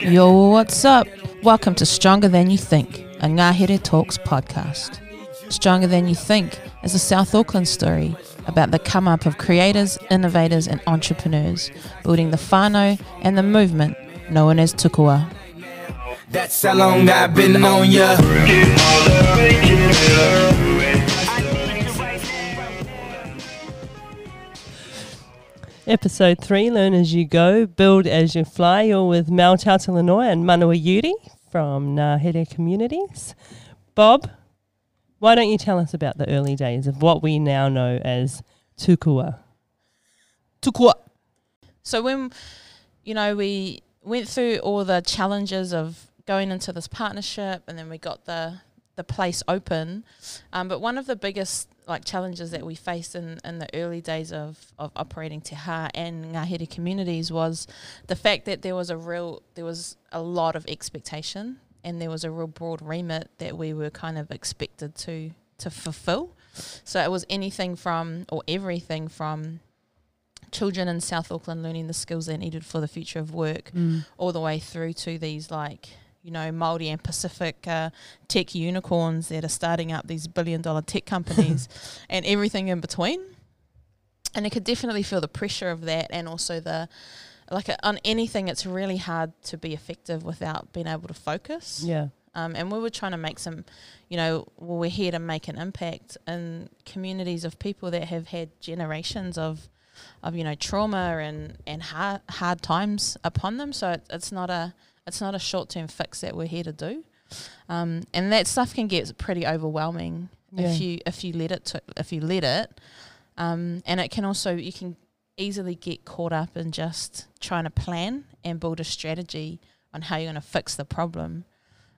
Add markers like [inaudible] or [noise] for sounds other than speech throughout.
Yo, what's up? Welcome to Stronger Than You Think, a Ngahere Talks podcast. Stronger Than You Think is a South Auckland story about the come up of creators, innovators, and entrepreneurs, building the whānau and the movement known as Tukua. That's how long I've been on ya. Episode 3 Learn as you go, build as you fly. You're with Mel Tautalanoa and Manawa Yuri from Ngahere Communities. Bob, why don't you tell us about the early days of what we now know as Tukua? Tukua. So when you know we went through all the challenges of going into this partnership, and then we got the the place open. Um, but one of the biggest like challenges that we faced in, in the early days of, of operating Te Ha and Ngahere communities was the fact that there was a real there was a lot of expectation and there was a real broad remit that we were kind of expected to to fulfill. So it was anything from or everything from children in South Auckland learning the skills they needed for the future of work, mm. all the way through to these like you know Maori and Pacific uh, tech unicorns that are starting up these billion dollar tech companies, [laughs] and everything in between. And I could definitely feel the pressure of that, and also the like on anything. It's really hard to be effective without being able to focus. Yeah. Um, and we were trying to make some, you know, well, we're here to make an impact in communities of people that have had generations of, of you know, trauma and and hard hard times upon them. So it, it's not a it's not a short term fix that we're here to do, um, and that stuff can get pretty overwhelming if you if you let it to, if you let it, um, and it can also you can easily get caught up in just trying to plan and build a strategy on how you're going to fix the problem.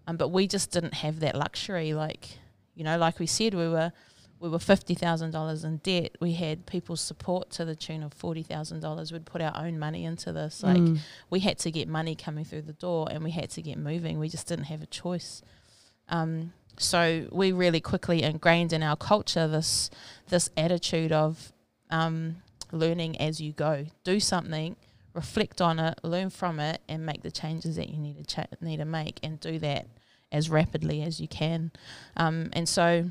Um, but we just didn't have that luxury. Like, you know, like we said, we were we were fifty thousand dollars in debt. We had people's support to the tune of forty thousand dollars. We'd put our own money into this. Like, Mm. we had to get money coming through the door, and we had to get moving. We just didn't have a choice. Um, so we really quickly ingrained in our culture this this attitude of um, learning as you go. Do something, reflect on it, learn from it, and make the changes that you need to cha- need to make, and do that as rapidly as you can. Um, and so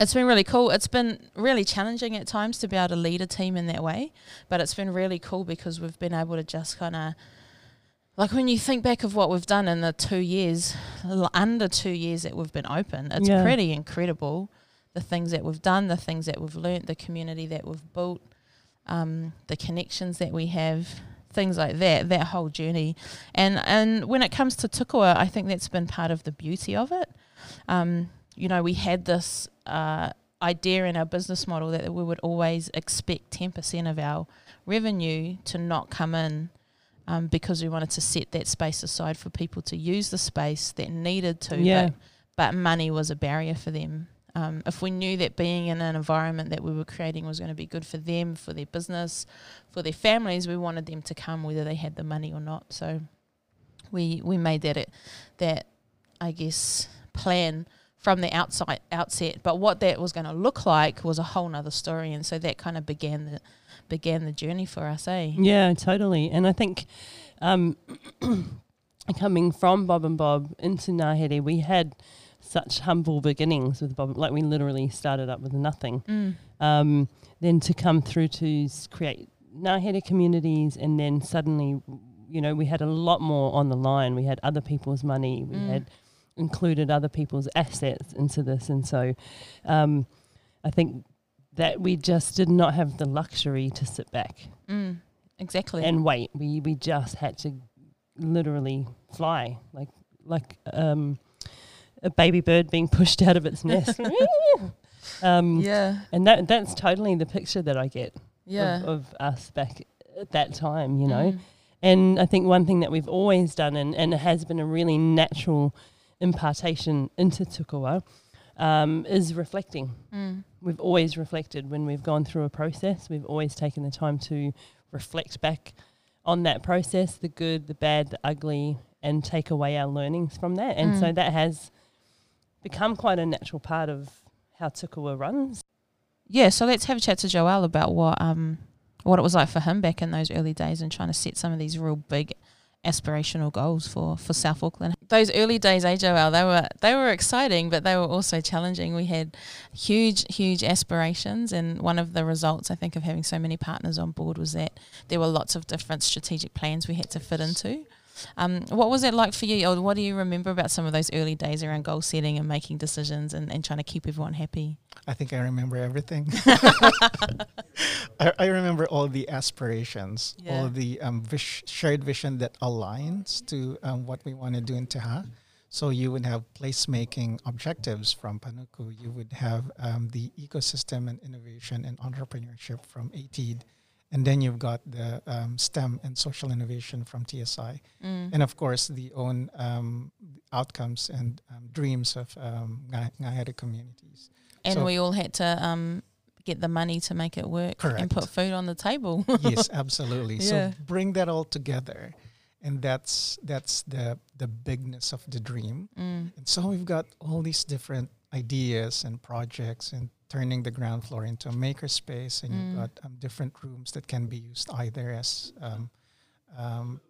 it's been really cool. It's been really challenging at times to be able to lead a team in that way, but it's been really cool because we've been able to just kind of like when you think back of what we've done in the two years, under two years that we've been open, it's Yeah. pretty incredible. The things that we've done, the things that we've learnt, the community that we've built, um, the connections that we have, things like that. That whole journey, and and when it comes to Tukua, I think that's been part of the beauty of it. Um, you know, we had this uh, idea in our business model that we would always expect ten percent of our revenue to not come in um, because we wanted to set that space aside for people to use the space that needed to, Yeah. but, but money was a barrier for them. Um, if we knew that being in an environment that we were creating was going to be good for them, for their business, for their families, we wanted them to come whether they had the money or not. So we we made that it, that I guess plan from the outside outset. But what that was going to look like was a whole nother story, and so that kind of began the began the journey for us, eh? Yeah, totally. And I think um, [coughs] coming from Bob and Bob into Ngahere, we had such humble beginnings with Bob. Like we literally started up with nothing. Mm. Um, then to come through to create Ngahere communities, and then suddenly, you know, we had a lot more on the line. We had other people's money. We Mm. had included other people's assets into this, and so um, I think that we just did not have the luxury to sit back Mm. Exactly. and wait. We we just had to literally fly like like um, a baby bird being pushed out of its [laughs] nest. um, yeah. And that that's totally the picture that I get Yeah. of, of us back at that time, you know. Mm. And I think one thing that we've always done, and, and it has been a really natural impartation into Tukua, um, is reflecting. Mm. We've always reflected when we've gone through a process. We've always taken the time to reflect back on that process, the good, the bad, the ugly, and take away our learnings from that. And so Mm. that has become quite a natural part of how Tukua runs. Yeah, so let's have a chat to Joelle about what um what it was like for him back in those early days and trying to set some of these real big aspirational goals for, for South Auckland. Those early days, AJL, they were they were exciting, but they were also challenging. We had huge, huge aspirations, and one of the results I think of having so many partners on board was that there were lots of different strategic plans we had to fit into. Um, what was it like for you, or what do you remember about some of those early days around goal setting and making decisions and, and trying to keep everyone happy? I think I remember everything. [laughs] [laughs] I, I remember all the aspirations, Yeah. all the um, vis- shared vision that aligns to um, what we want to do in Taha. So you would have placemaking objectives from Panuku. You would have um, the ecosystem and innovation and entrepreneurship from ATEED. And then you've got the um, STEM and social innovation from TSI. Mm. And of course, the own um, outcomes and um, dreams of um, communities. And So- we all had to um, get the money to make it work and put food on the table. [laughs] yes, absolutely. Yeah. So bring that all together, and that's that's the the bigness of the dream. Mm. And so we've got all these different ideas and projects, and turning the ground floor into a maker space, and Mm. you've got um, different rooms that can be used either as um, um,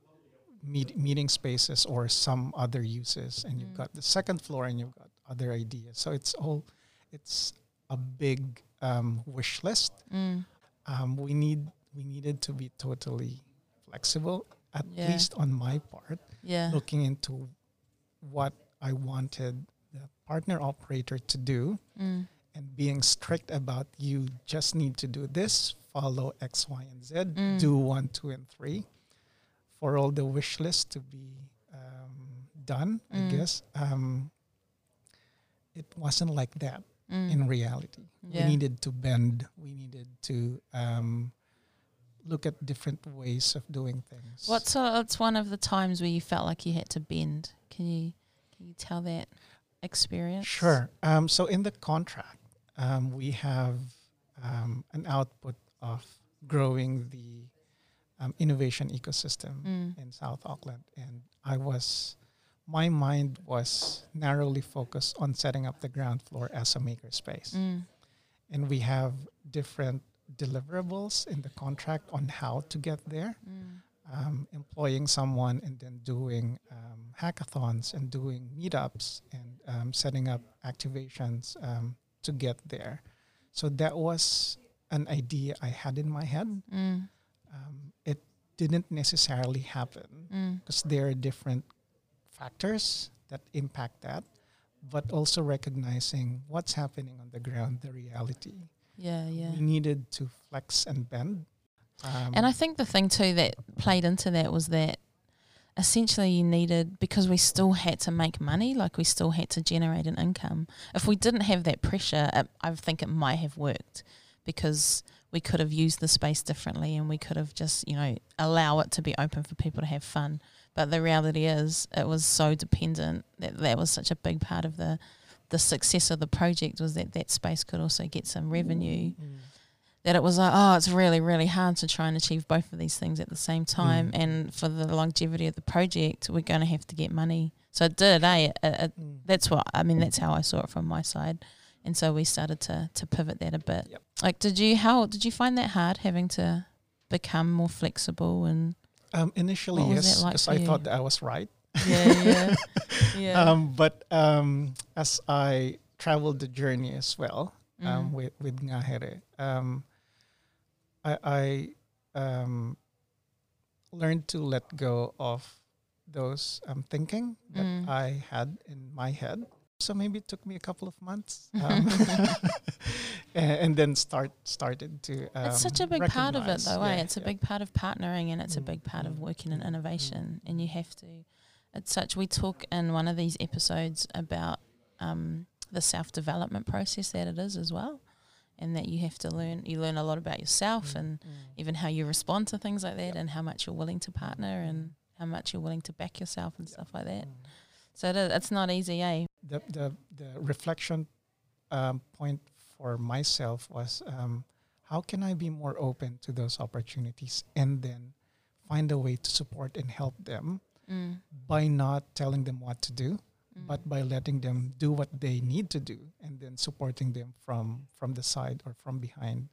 meet, meeting spaces or some other uses. And you've Mm. got the second floor, and you've got other ideas. So it's all it's a big um, wish list Mm. um, we need we needed to be totally flexible at Yeah. least on my part Yeah. looking into what i wanted the partner operator to do Mm. And being strict about you just need to do this follow x y and z Mm. do one two and three for all the wish list to be um, done Mm. i guess um, it wasn't like that Mm. in reality. Yeah. We needed to bend. We needed to um, look at different ways of doing things. What's uh, what's one of the times where you felt like you had to bend? Can you can you tell that experience? Sure. Um, so in the contract, um, we have um, an output of growing the um, innovation ecosystem Mm. in South Auckland, and I was. My mind was narrowly focused on setting up the ground floor as a maker space. Mm. and we have different deliverables in the contract on how to get there. Mm. Um, employing someone and then doing um, hackathons and doing meetups and um, setting up activations um, to get there. So that was an idea I had in my head. Mm. Um, it didn't necessarily happen Mm. because there are different factors that impact that, but also recognizing what's happening on the ground, the reality Yeah, yeah. we needed to flex and bend. Um, And I think the thing too that played into that was that essentially you needed because we still had to make money, like we still had to generate an income. If we didn't have that pressure, it, I think it might have worked because we could have used the space differently and we could have just you know allow it to be open for people to have fun. But the reality is, it was so dependent that that was such a big part of the the success of the project was that that space could also get some revenue Mm. That it was like, oh, it's really, really hard to try and achieve both of these things at the same time. Mm. And for the longevity of the project, we're going to have to get money. So it did, eh? It, it, Mm. that's what, I mean, that's how I saw it from my side. And so we started to, to pivot that a bit. Yep. Like, did you, how, did you find that hard having to become more flexible and, Um, initially, yes, it like because I you? thought that I was right. yeah, yeah, [laughs] yeah. Um, but um, as I traveled the journey as well um, Mm. with with Ngahere, um, I, I um, learned to let go of those um, thinking that Mm. I had in my head. So maybe it took me a couple of months, [laughs] um, [laughs] and, and then start started to. Um, it's such a big part of it, though. eh? yeah, It's a big part of partnering, and it's a Mm, big part of mm, working in mm, innovation. mm, And you have to. It's such. We talk in one of these episodes about um, the self development process that it is as well, and that you have to learn. You learn a lot about yourself, Mm, and mm. even how you respond to things like that, Yep. and how much you're willing to partner, and how much you're willing to back yourself and stuff like that. Mm. So it is, it's not easy, eh? the the the reflection um, point for myself was um, how can I be more open to those opportunities and then find a way to support and help them Mm. by not telling them what to do, Mm. but by letting them do what they need to do and then supporting them from from the side or from behind.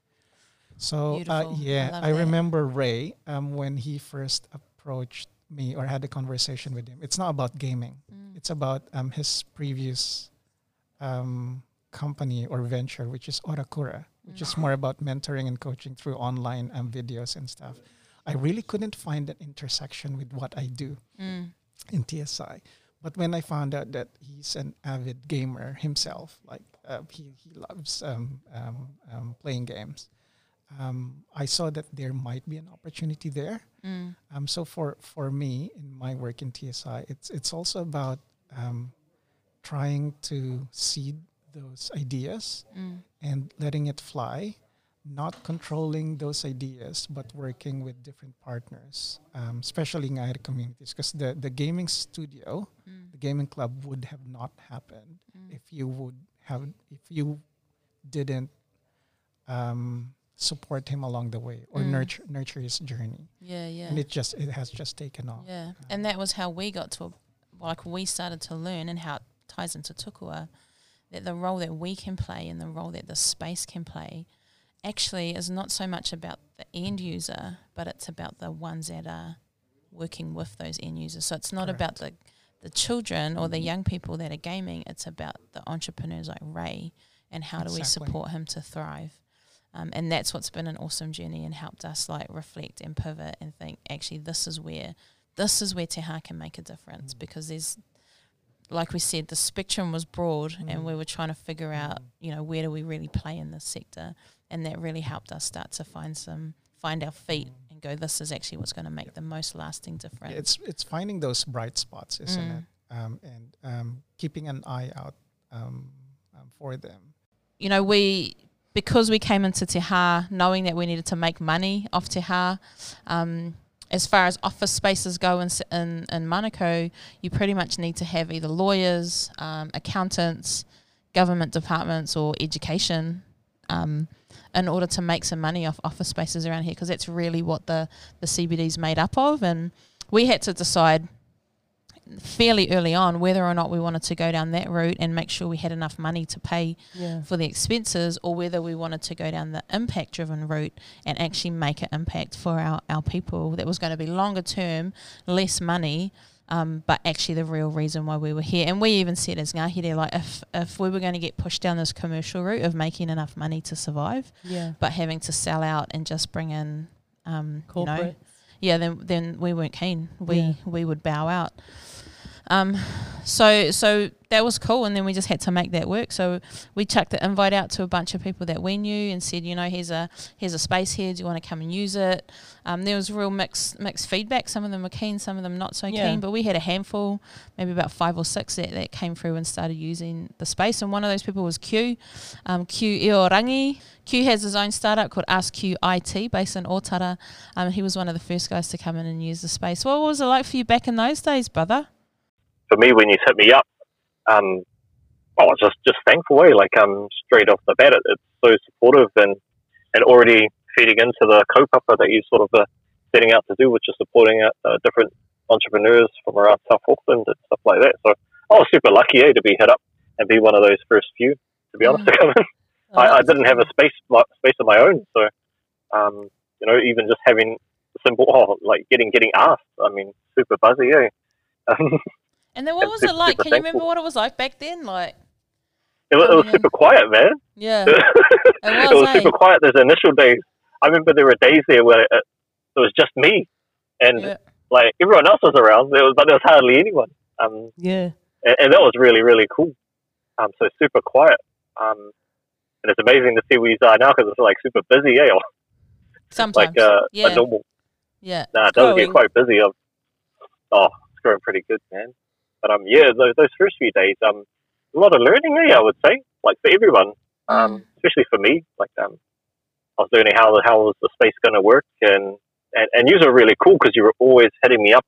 So uh. I yeah, I, that. remember Ray um, when he first approached me or had a conversation with him. It's not about gaming. Mm. It's about um, his previous um, company or venture, which is Orakura, which is more about mentoring and coaching through online um, videos and stuff. I really couldn't find an intersection with what I do Mm. in TSI. But when I found out that he's an avid gamer himself, like uh, he, he loves um, um, um, playing games, um, I saw that there might be an opportunity there. Mm. Um, so for, for me in my work in TSI, it's it's also about um, trying to seed those ideas Mm. and letting it fly, not controlling those ideas, but working with different partners, um, especially in our communities. Because the, the gaming studio, Mm. the gaming club would have not happened Mm. if you would have, if you didn't um, support him along the way or Mm. nurture nurture his journey. Yeah, yeah. And it just it has just taken off. Yeah, and that was how we got to, a, like, we started to learn, and how it ties into tukua, that the role that we can play and the role that the space can play, actually is not so much about the end user, but it's about the ones that are working with those end users. So it's not about the the children or the young people that are gaming. It's about the entrepreneurs like Ray, and how do we support him to thrive. Um, and that's what's been an awesome journey and helped us like reflect and pivot and think actually this is where this is where Te Hā can make a difference because there's like we said the spectrum was broad and we were trying to figure out you know where do we really play in this sector and that really helped us start to find some find our feet and go this is actually what's going to make the most lasting difference It's it's finding those bright spots, isn't Mm. it? Um, and um, keeping an eye out um, um, for them. you know, we because we came into Te knowing that we needed to make money off Te um, as far as office spaces go in, in, in Manukau, you pretty much need to have either lawyers, um, accountants, government departments, or education um, in order to make some money off office spaces around here because that's really what the, the CBD is made up of. And we had to decide fairly early on whether or not we wanted to go down that route and make sure we had enough money to pay Yeah. for the expenses or whether we wanted to go down the impact driven route and actually make an impact for our, our people that was going to be longer term, less money, um, but actually the real reason why we were here. And we even said as Ngāhere, like if, if we were going to get pushed down this commercial route of making enough money to survive, Yeah. but having to sell out and just bring in, um, you know, Corporate. Yeah, then then we weren't keen. We Yeah. we would bow out. Um, so so that was cool, and then we just had to make that work. So we chucked the invite out to a bunch of people that we knew and said, you know, here's a here's a space here. Do you want to come and use it? Um, there was real mixed mixed feedback. Some of them were keen, some of them not so Yeah. keen. But we had a handful, maybe about five or six that, that came through and started using the space. And one of those people was Q, um, Q Iorangi. Q has his own startup called Ask Q IT based in Otara. Um, he was one of the first guys to come in and use the space. What was it like for you back in those days, brother? For me, when you hit me up, um, oh, just just thankful. Eh? Like um, straight off the bat, it, it's so supportive and and already feeding into the kaupapa that you sort of uh, setting out to do, which is supporting uh, uh, different entrepreneurs from around South Auckland and stuff like that. So I was super lucky eh, to be hit up and be one of those first few. To be honest, in. [laughs] I, I didn't have a space space of my own, so um, you know, even just having simple, oh, like getting getting asked. I mean, super buzzy, eh? [laughs] Um, And then what was it like? super Can you remember thankful. what it was like back then? Like, it, was, it was super quiet, man. yeah, [laughs] it was, was eh? super quiet. Those initial days, I remember there were days there where it, it was just me, and yeah. like everyone else was around. There was, but there was hardly anyone. Um, Yeah. and, and that was really really cool. Um, so super quiet. Um, and it's amazing to see where you are now because it's like super busy, eh? [laughs] Or Sometimes, like uh, yeah, a normal. yeah. Nah, it does get quite busy. Of oh, it's growing pretty good, man. But um, yeah, those, those first few days, um, a lot of learning, eh? I would say, like for everyone, um, especially for me. Like um, I was learning how the how was the space going to work, and and and you were really cool because you were always hitting me up,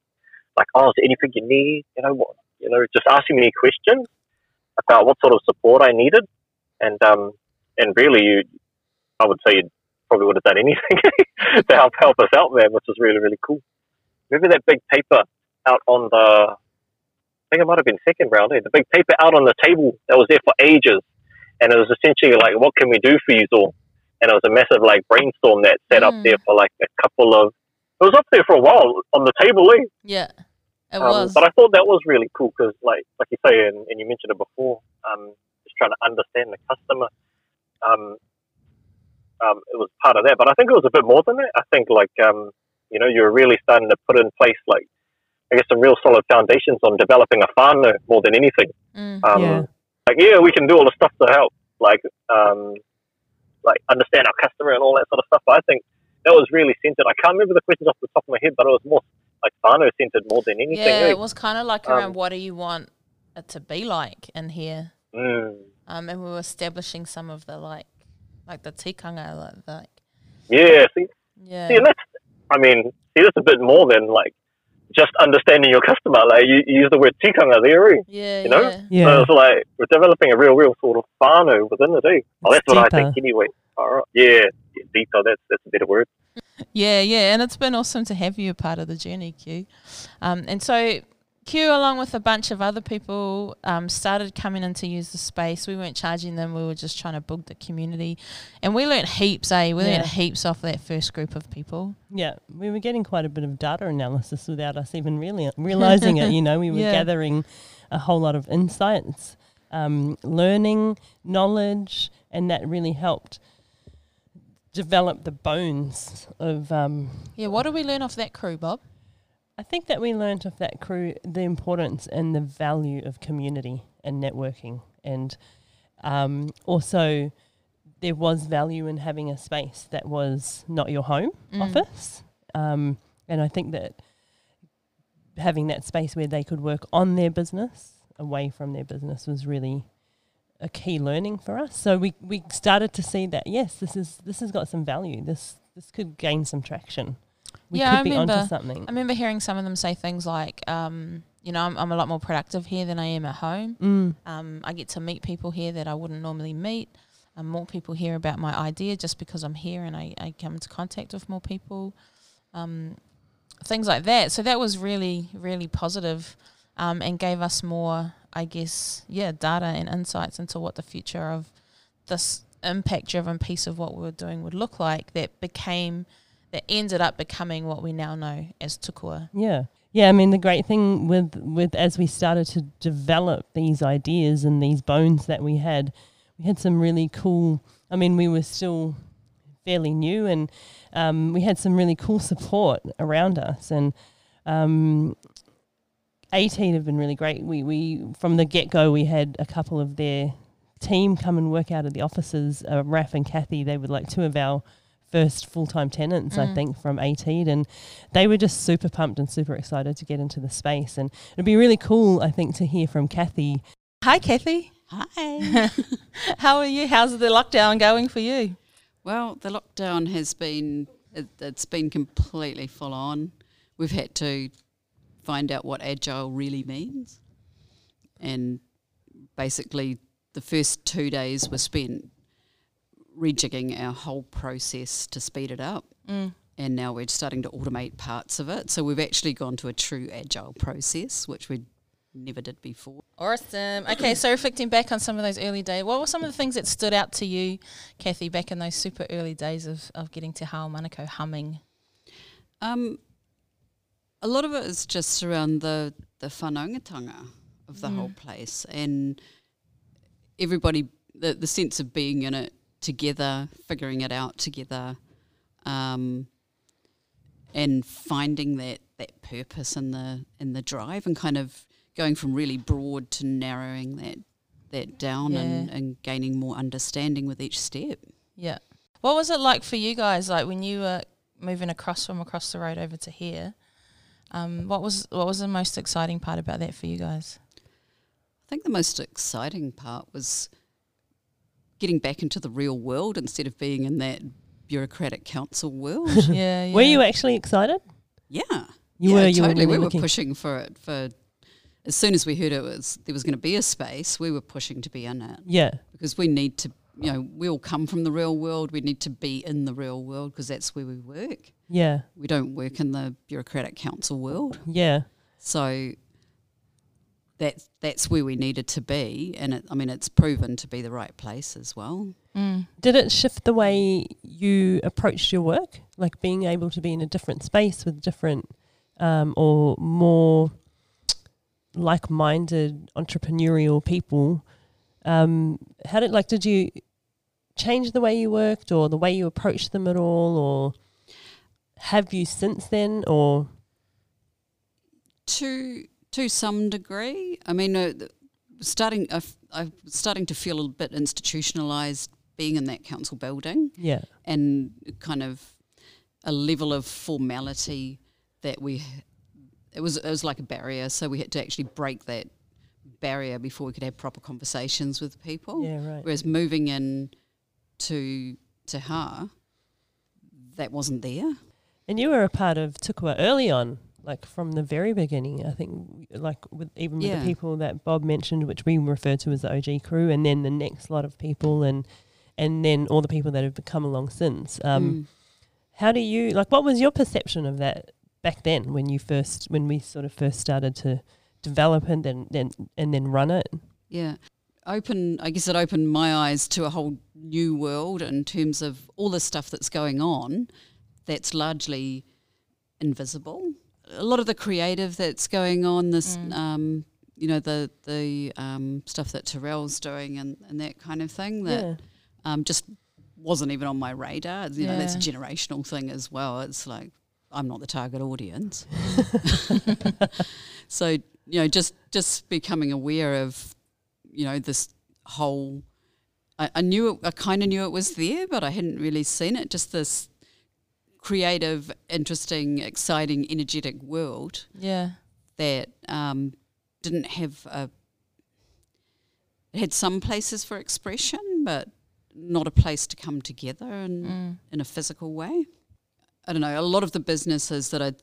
like, oh, is there anything you need? You know what? You know, just asking me questions about what sort of support I needed, and um, and really, you, I would say, you probably would have done anything [laughs] to help help us out, man, which was really really cool. Remember that big paper out on the, think it might have been second round, eh? the big paper out on the table that was there for ages, and it was essentially like, what can we do for you all? and it was a massive like brainstorm that sat up Mm. there for like a couple of. It was up there for a while on the table, eh? Yeah, it Um, was. But I thought that was really cool because, like, like you say, and, and you mentioned it before, um, just trying to understand the customer. Um, um, it was part of that, but I think it was a bit more than that. I think, like, um, you know, you're really starting to put in place, like, I guess, some real solid foundations on developing a whānau more than anything. Mm. Um, Yeah. Like, yeah, we can do all the stuff to help, like, um, like understand our customer and all that sort of stuff. But I think that was really centered. I can't remember the questions off the top of my head, but it was more like whānau centered more than anything. Yeah, eh? it was kind of like Um, around what do you want it to be like in here, Mm. um, and we were establishing some of the like, like the tikanga, like, like Yeah, see, yeah, see, and that's, I mean, see, that's a bit more than like just understanding your customer. Like you, you use the word tikanga there, yeah, you know? yeah. Yeah. So it's like we're developing a real, real sort of whānau within it, eh? Oh, that's It's what I think anyway. All right. Yeah, yeah, deeper. That's that's a better word. Yeah, yeah, and it's been awesome to have you a part of the journey, Q. Um, and so Q, along with a bunch of other people, um, started coming in to use the space. We weren't charging them; we were just trying to build the community, and we learnt heaps. Eh, we Yeah. learnt heaps off that first group of people. Yeah, we were getting quite a bit of data analysis without us even really [laughs] realizing it. You know, we were [laughs] Yeah. gathering a whole lot of insights, um, learning, knowledge, and that really helped develop the bones of. Um, Yeah, what did we learn off that crew, Bob? I think that we learnt of that crew the importance and the value of community and networking, and um, also there was value in having a space that was not your home Mm. office. Um, and I think that having that space where they could work on their business away from their business was really a key learning for us. So we, we started to see that yes, this is this has got some value. This this could gain some traction. We Yeah, could I be onto remember- something. I remember hearing some of them say things like, um, you know, I'm, I'm a lot more productive here than I am at home. Mm. Um, I get to meet people here that I wouldn't normally meet. Um, more people hear about my idea just because I'm here and I, I come into contact with more people. Um, things like that. So that was really, really positive, um, and gave us more, I guess, yeah, data and insights into what the future of this impact driven piece of what we were doing would look like that became, that ended up becoming what we now know as Tukua. Yeah. Yeah, I mean the great thing with with as we started to develop these ideas and these bones that we had, we had some really cool. I mean, we were still fairly new, and um, we had some really cool support around us. And um, ATEED have been really great. We we from the get go we had a couple of their team come and work out of the offices. Uh, Raf and Kathy, they were like two of our first full time tenants, I Mm. think, from ATEED. And they were just super pumped and super excited to get into the space. And it'd be really cool, I think, to hear from Kathy. Hi, Kathy. Hi. [laughs] How are you? How's the lockdown going for you? well, the lockdown has been it, it's been completely full on. We've had to find out what agile really means, and basically the first two days were spent rejigging our whole process to speed it up. Mm. And now we're starting to automate parts of it. So we've actually gone to a true agile process, which we never did before. Awesome. Okay, so reflecting back on some of those early days, what were some of the things that stood out to you, Kathy, back in those super early days of, of getting to Hao Manako humming? Um, a lot of it is just around the the whanaungatanga of the whole place and everybody the the sense of being in it together, figuring it out together, um, and finding that that purpose in the in the drive and kind of going from really broad to narrowing that that down and, and gaining more understanding with each step. Yeah. What was it like for you guys, like when you were moving across from across the road over to here? Um, what was what was the most exciting part about that for you guys? I think the most exciting part was getting back into the real world instead of being in that bureaucratic council world. yeah, [laughs] yeah. Were you actually excited? yeah. You yeah, were, you were totally. really we were looking- pushing for it for as soon as we heard it was there was going to be a space, we were pushing to be in it Yeah. because we need to, you know, we all come from the real world. We need to be in the real world because that's where we work. Yeah. We don't work in the bureaucratic council world. Yeah. So that that's where we needed to be, and it, I mean it's proven to be the right place as well. Mm. Did it shift the way you approached your work? Like being able to be in a different space with different um, or more like minded entrepreneurial people. Um, how did like did you change the way you worked or the way you approached them at all or have you since then or To to some degree, I mean, uh, starting I'm starting to feel a bit institutionalized being in that council building. yeah. And kind of a level of formality that we it was it was like a barrier. So we had to actually break that barrier before we could have proper conversations with people. Yeah right. Whereas moving in to to her that wasn't there. And you were a part of Tukua early on, like from the very beginning. I think, like with even with Yeah. the people that Bob mentioned, which we refer to as the OG crew, and then the next lot of people, and and then all the people that have come along since. Um, Mm. How do you like? What was your perception of that back then when you first when we sort of first started to develop and then and then run it? Yeah. Open, I guess it opened my eyes to a whole new world in terms of all the stuff that's going on that's largely invisible. A lot of the creative that's going on, this, um, you know, the, the um, stuff that Terrell's doing and, and that kind of thing that Yeah. um, just wasn't even on my radar. You know, that's a generational thing as well. It's like, I'm not the target audience. [laughs] so, you know, just just becoming aware of, you know, this whole. I, I knew it. I kind of knew it was there, but I hadn't really seen it. Just this creative, interesting, exciting, energetic world Yeah. that um, didn't have a. It had some places for expression, but not a place to come together in, Mm. in a physical way. I don't know. A lot of the businesses that I'd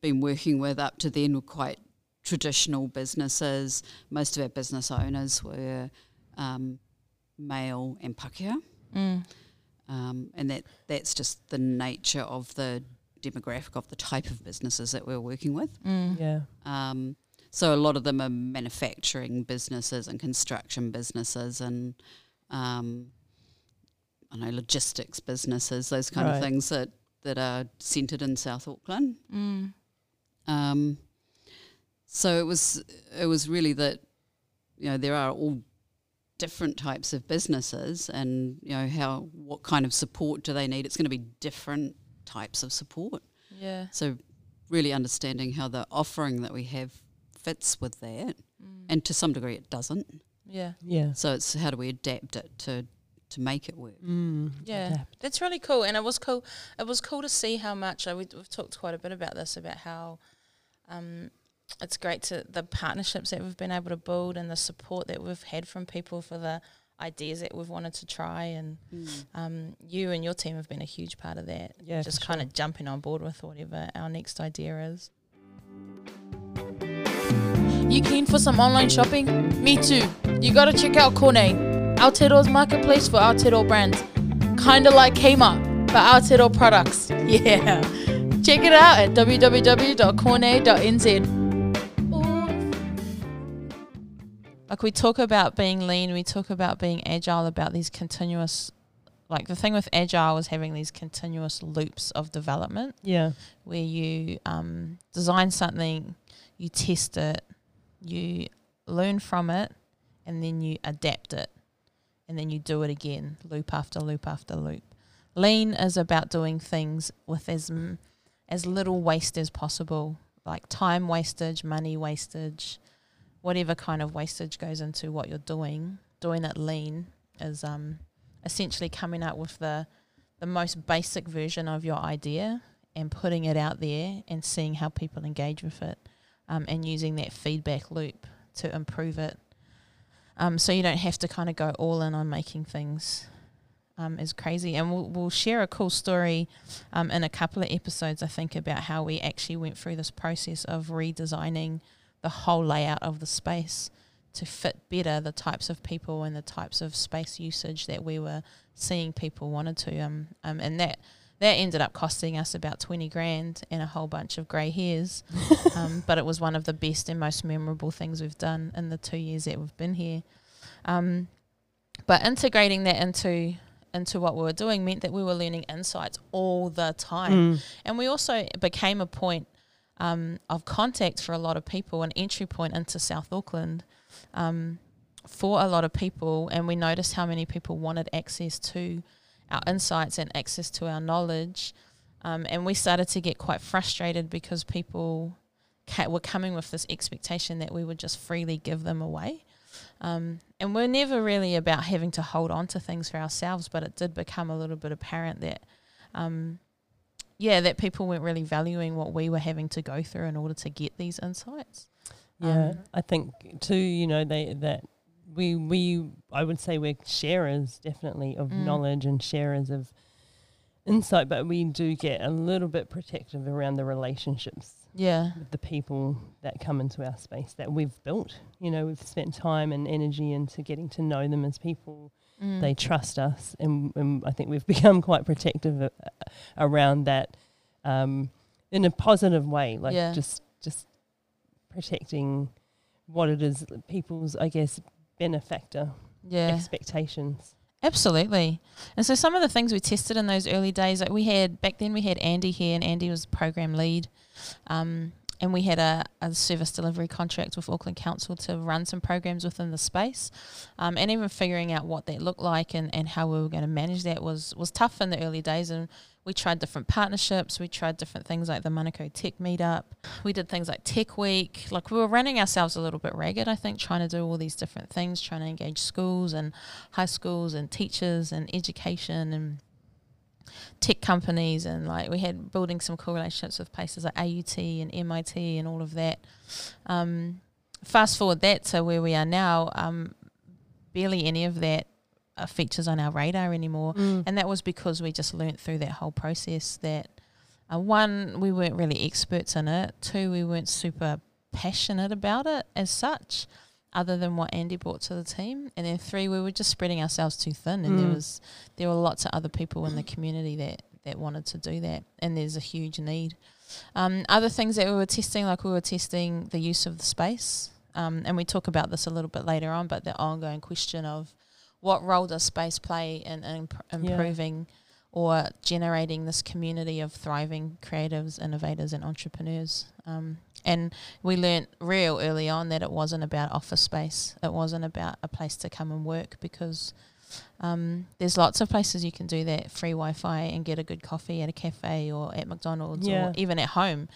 been working with up to then were quite traditional businesses. Most of our business owners were um, male and Pākehā. Mm. Um, and that, that's just the nature of the demographic of the type of businesses that we're working with. Mm. Yeah. Um, so a lot of them are manufacturing businesses and construction businesses and um, I know logistics businesses, those kind Right. of things that, that are centred in South Auckland. Mm. Um, so it was it was really that you know there are all different types of businesses and you know how what kind of support do they need it's going to be different types of support Yeah. so really understanding how the offering that we have fits with that and to some degree it doesn't Yeah. Yeah. so it's how do we adapt it to to make it work Mm. Yeah, Adapt. that's really cool, and it was cool. It was cool to see how much uh, we, we've talked quite a bit about this about how um, it's great to the partnerships that we've been able to build and the support that we've had from people for the ideas that we've wanted to try, and um, you and your team have been a huge part of that. Yeah, just kind of jumping on board with whatever our next idea is. You keen for some online shopping? Me too. You gotta check out Kone, Aotearoa's marketplace for Aotearoa brands. Kinda like Kmart, but Aotearoa products. [laughs] Yeah. Check it out at www.kone.nz. Like we talk about being lean, we talk about being agile, about these continuous like the thing with agile is having these continuous loops of development Yeah. where you um, design something, you test it, you learn from it, and then you adapt it, and then you do it again, loop after loop after loop. Lean is about doing things with as m- as little waste as possible, like time wastage, money wastage, whatever kind of wastage goes into what you're doing. Doing it lean is um, essentially coming up with the the most basic version of your idea and putting it out there and seeing how people engage with it um, and using that feedback loop to improve it. Um, so you don't have to kind of go all in on making things um, as crazy. And we'll, we'll share a cool story um, in a couple of episodes, I think, about how we actually went through this process of redesigning the whole layout of the space to fit better the types of people and the types of space usage that we were seeing people wanted to. Um, um, and that that ended up costing us about 20 grand and a whole bunch of grey hairs. [laughs] um, but it was one of the best and most memorable things we've done in the two years that we've been here. Um, but integrating that into into what we were doing meant that we were learning insights all the time. Mm. And we also became a point um, of contact for a lot of people, an entry point into South Auckland um, for a lot of people. And we noticed how many people wanted access to our insights and access to our knowledge. Um, and we started to get quite frustrated because people ca- were coming with this expectation that we would just freely give them away. Um, and we're never really about having to hold on to things for ourselves, but it did become a little bit apparent that, um, yeah, that people weren't really valuing what we were having to go through in order to get these insights. Yeah, Um, I think too. You know, they that we we I would say we're sharers definitely of Mm. knowledge and sharers of insight, but we do get a little bit protective around the relationships Yeah, with the people that come into our space that we've built. You know, we've spent time and energy into getting to know them as people. Mm. They trust us, and, and I think we've [laughs] become quite protective uh, around that um, in a positive way. Like Yeah. just just protecting what it is people's, I guess, benefactor yeah. expectations. Absolutely. And so some of the things we tested in those early days, like we had back then we had Andy here and Andy was program lead. Um, and we had a, a service delivery contract with Auckland Council to run some programs within the space. Um, and even figuring out what that looked like and, and how we were going to manage that was, was tough in the early days. And we tried different partnerships. We tried different things like the Manukau Tech Meetup. We did things like Tech Week. Like we were running ourselves a little bit ragged, I think, trying to do all these different things, trying to engage schools and high schools and teachers and education and tech companies and like we had building some cool relationships with places like AUT and MIT and all of that. Um, fast forward that to where we are now, um, barely any of that uh, features on our radar anymore, and that was because we just learnt through that whole process that uh, one we weren't really experts in it, two we weren't super passionate about it as such. Other than what Andy brought to the team, and then three, we were just spreading ourselves too thin, and there Mm. was there were lots of other people in the community that that wanted to do that, and there's a huge need. Um, other things that we were testing, like we were testing the use of the space, um, and we talk about this a little bit later on, but the ongoing question of what role does space play in, in imp- Yeah. Or generating this community of thriving creatives, innovators, and entrepreneurs. Um, and we learnt real early on that it wasn't about office space. It wasn't about a place to come and work because um, there's lots of places you can do that free Wi-Fi and get a good coffee at a cafe or at McDonald's Yeah. or even at home.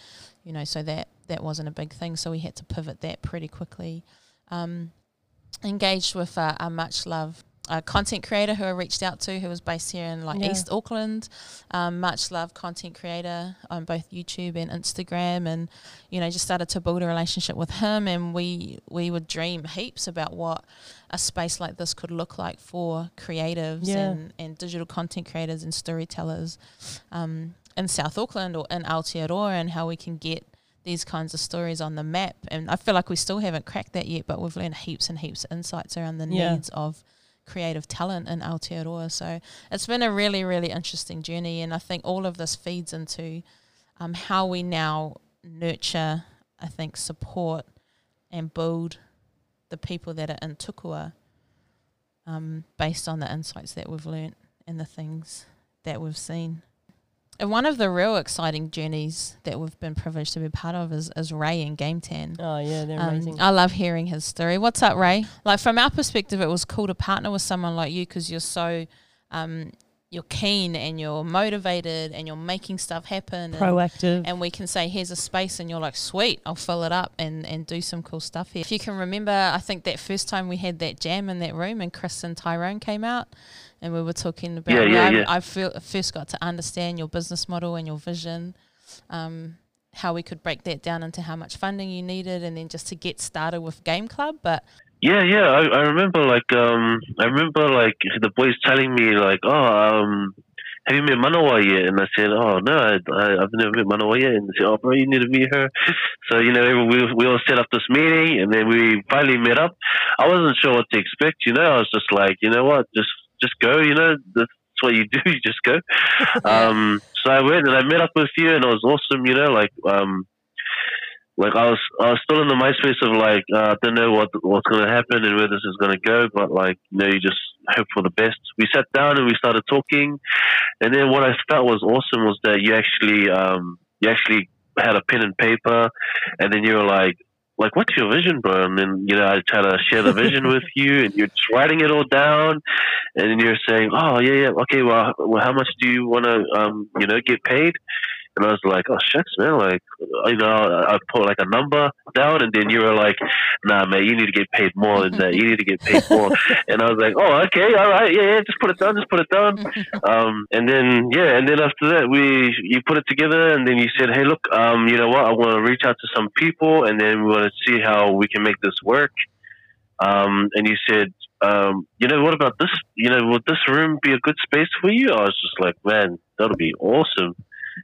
You know, so that that wasn't a big thing. So we had to pivot that pretty quickly. Um, engaged with a, a much loved uh, content creator who I reached out to, who was based here in like Yeah. East Auckland. Um, much loved content creator on both YouTube and Instagram, and you know just started to build a relationship with him. And we we would dream heaps about what a space like this could look like for creatives Yeah. and, and digital content creators and storytellers um, in South Auckland or in Aotearoa, and how we can get these kinds of stories on the map. And I feel like we still haven't cracked that yet, but we've learned heaps and heaps of insights around the Yeah. needs of creative talent in Aotearoa. So it's been a really, really interesting journey. And I think all of this feeds into um, how we now nurture, I think, support and build the people that are in Tukua um, based on the insights that we've learnt and the things that we've seen. And one of the real exciting journeys that we've been privileged to be part of is, is Ray and Game Tan. Oh yeah, they're Um, amazing. I love hearing his story. What's up, Ray? Like from our perspective, it was cool to partner with someone like you because you're so, um, you're keen and you're motivated and you're making stuff happen. and- Proactive. and we can say here's a space and you're like sweet i'll fill it up and and do some cool stuff here if you can remember i think that first time we had that jam in that room and chris and tyrone came out and we were talking about Yeah, yeah, I, yeah. I feel, first got to understand your business model and your vision um, how we could break that down into how much funding you needed and then just to get started with game club but Yeah, yeah. I, I remember like um I remember like the boys telling me like, oh, um, have you met Manawa yet? And I said, oh no, I, I I've never met Manawa yet. And they said, oh, bro, you need to meet her. So you know, we we all set up this meeting, and then we finally met up. I wasn't sure what to expect. You know, I was just like, you know what, just just go. You know, that's what you [laughs] do. You just go. [laughs] Um, so I went and I met up with you, and it was awesome. You know, like um, like I was I was still in the MySpace of like uh, I don't know what what's going to happen and where this is going to go, but like you know, you just hope for the best. We sat down and we started talking, and then what I felt was awesome was that you actually um, you actually had a pen and paper, and then you were like. Like, what's your vision, bro? And then, you know, I try to share the vision with [laughs] you, and you're just writing it all down, and you're saying, "Oh, yeah, yeah, okay. Well, well how much do you want to, um, you know, get paid?" And I was like, "Oh, shucks, man! Like, you know, I put like a number down, and then you were like, "Nah, man, you need to get paid more than that. You need to get paid more." [laughs] and I was like, "Oh, okay, all right, yeah, yeah, just put it down, just put it down." um, and then yeah, and then after that, we you put it together, and then you said, "Hey, look, um, you know what? I want to reach out to some people, and then we want to see how we can make this work." Um, and you said, um, you know, what about this? You know, would this room be a good space for you? I was just like, man, that'll be awesome.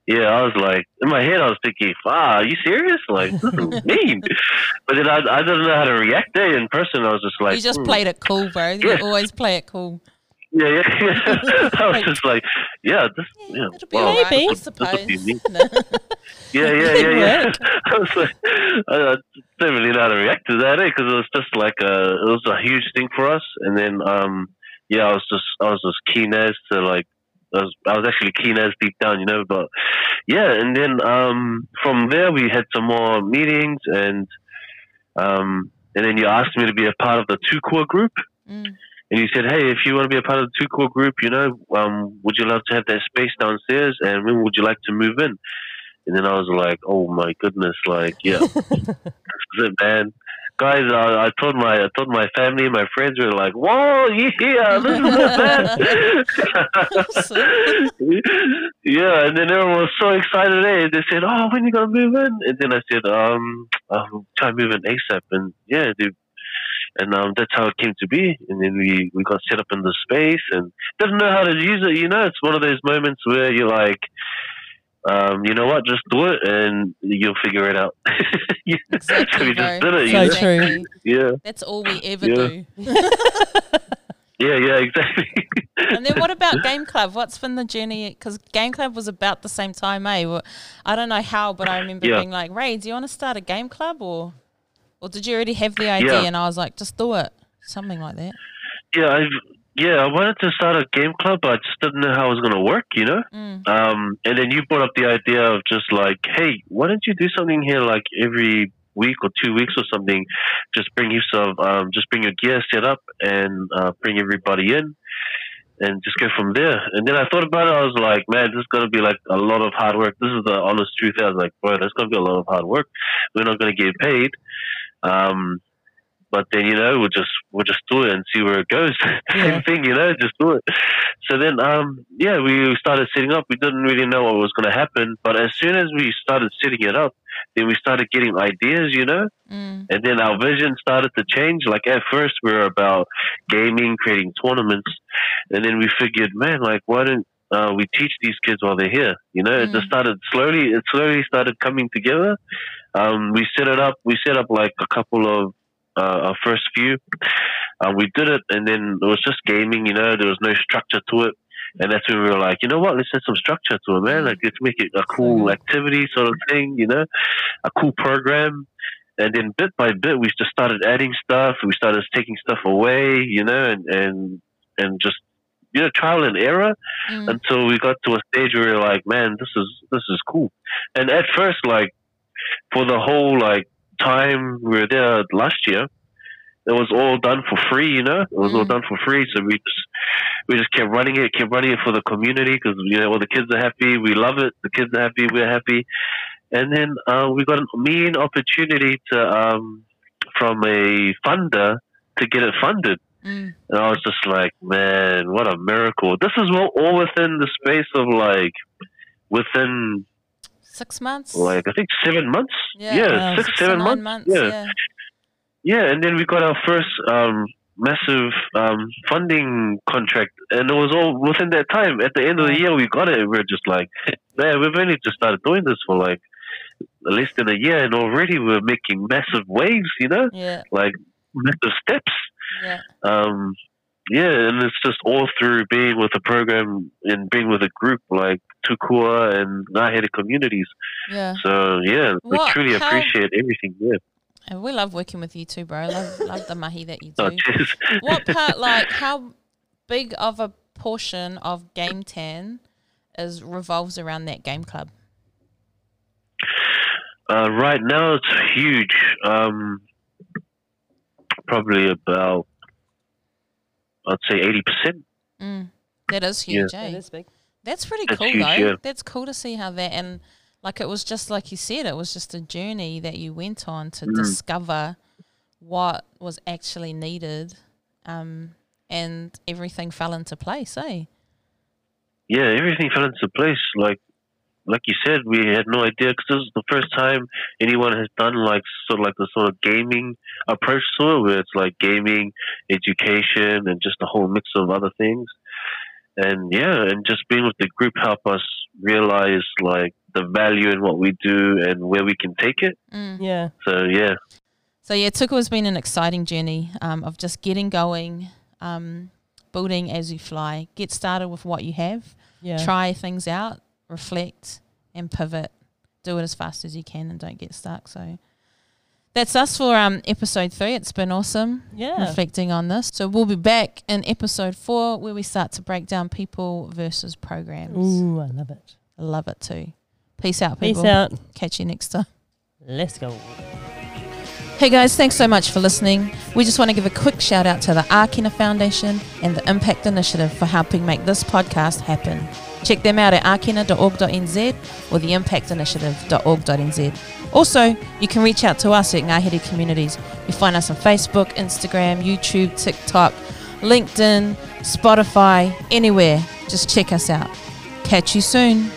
Yeah, I was like, in my head, I was thinking, ah, are you serious? Like, this is [laughs] mean. But then I, I didn't know how to react there in person. I was just like, you just hmm. played it cool, bro. You Yeah. always play it cool. Yeah, yeah, yeah. [laughs] I was just like, yeah, this, yeah, It'll be well, alright, maybe. I this be suppose. [laughs] Yeah, yeah, yeah, yeah. I was like, I, I didn't really know how to react to that because it was just like a, it was a huge thing for us. And then, um, yeah, I was just, I was just keen as to like, I was, I was actually keen as deep down, you know. But yeah, and then um, from there we had some more meetings, and um, and then you asked me to be a part of the two core group. Mm. And you said, "Hey, if you want to be a part of the two core group, you know, um, would you love to have that space downstairs? And when would you like to move in?" And then I was like, "Oh my goodness! Like, yeah, [laughs] this is it, man." Guys, I, I told my I told my family, my friends were like, "Whoa, yeah, this is man!" [laughs] yeah, and then everyone was so excited. Eh? They said, "Oh, when you gonna move in?" And then I said, "Um, I'm trying to move in ASAP." And yeah, dude, and um, that's how it came to be. And then we, we got set up in the space and didn't know how to use it. You know, it's one of those moments where you're like, um, you know what, just do it and you'll figure it out. Yeah. [laughs] Exactly, so we just did it. So you know? true. Yeah, That's all we ever Yeah. do. [laughs] yeah, yeah, exactly. [laughs] And then what about Game Club? What's been the journey? Because Game Club was about the same time, eh? Well, I don't know how, but I remember Yeah. being like, Ray, do you want to start a game club? Or or did you already have the idea? Yeah. And I was like, just do it. Something like that. yeah, I yeah, I wanted to start a game club, but I just didn't know how it was going to work. You know. Mm. Um, and then you brought up the idea of just like, hey, why don't you do something here like every week or two weeks or something? Just bring yourself, um, just bring your gear set up and uh, bring everybody in and just go from there. And then I thought about it. I was like, man, this is going to be like a lot of hard work. This is the honest truth. I was like, bro, that's going to be a lot of hard work. We're not going to get paid. Um, but then you know we'll just we'll just do it and see where it goes. [laughs] Same thing, you know, just do it. So then, um, yeah, we started setting up. We didn't really know what was going to happen, but as soon as we started setting it up, then we started getting ideas, you know, Mm. and then our vision started to change. Like at first, we were about gaming, creating tournaments, and then we figured, man, like why don't uh, we teach these kids while they're here? You know, it just started slowly. It slowly started coming together. Um, we set it up. We set up like a couple of uh, our first few. Uh, we did it, and then it was just gaming. You know, there was no structure to it. And that's when we were like, you know what? Let's add some structure to it, man. Like, let's make it a cool activity sort of thing. You know, a cool program. And then bit by bit, we just started adding stuff. We started taking stuff away, you know, and and and just you know trial and error Mm. until we got to a stage where we're like, man, this is this is cool. And at first, like for the whole like time we were there last year, it was all done for free. You know, it was all Mm. done for free. So we just we just kept running it, kept running it for the community because you know all the kids are happy. We love it. The kids are happy. We're happy. And then uh, we got a mean opportunity to um, from a funder to get it funded. Mm. And I was just like, man, what a miracle. This is all, all within the space of like, within Six months? like, I think seven months. Yeah, Yeah, Wow. six, Six seven months. months. Yeah. yeah. Yeah, and then we got our first um, massive um, funding contract, and it was all within that time. At the end of the year, we got it. We are just like, [laughs] man, we've only just started doing this for like less than a year, and already we're making massive waves. You know, Yeah. like massive steps. Yeah. Um, yeah, and it's just all through being with a program and being with a group like Tukua and Ngāhere communities. Yeah. So yeah, we truly how- appreciate everything. Yeah. And we love working with you too, bro. Love love the mahi that you [laughs] do. Oh, what [laughs] part like how big of a portion of Game Ten is revolves around that game club? Uh, right now, it's huge. Um, probably about, I'd say, 80%. Mm. That is huge, That eh? is big. That's pretty cool huge, though. yeah. That's cool to see how that and like it was just like you said, it was just a journey that you went on to Mm. discover what was actually needed. Um, and everything fell into place, eh? Yeah, everything fell into place. Like, like you said, we had no idea because this is the first time anyone has done like sort of like the sort of gaming approach to it, where it's like gaming, education, and just a whole mix of other things. And yeah, and just being with the group help us realize like the value in what we do and where we can take it. Mm. Yeah. So yeah, So yeah, Tuku has been an exciting journey um, of just getting going, um, building as you fly. Get started with what you have. Yeah. Try things out, reflect, and pivot. Do it as fast as you can, and don't get stuck. So that's us for um, episode three. It's been awesome Yeah. reflecting on this. So we'll be back in episode four where we start to break down people versus programs. Ooh, I love it. I love it too. Peace out, people. Peace out. Catch you next time. Let's go. Hey guys, thanks so much for listening. We just want to give a quick shout out to the Akina Foundation and the Impact Initiative for helping make this podcast happen. Check them out at akina.org.nz or theimpactinitiative.org.nz. Also, you can reach out to us at Ngāhere Communities. You find us on Facebook, Instagram, YouTube, TikTok, LinkedIn, Spotify, anywhere. Just check us out. Catch you soon.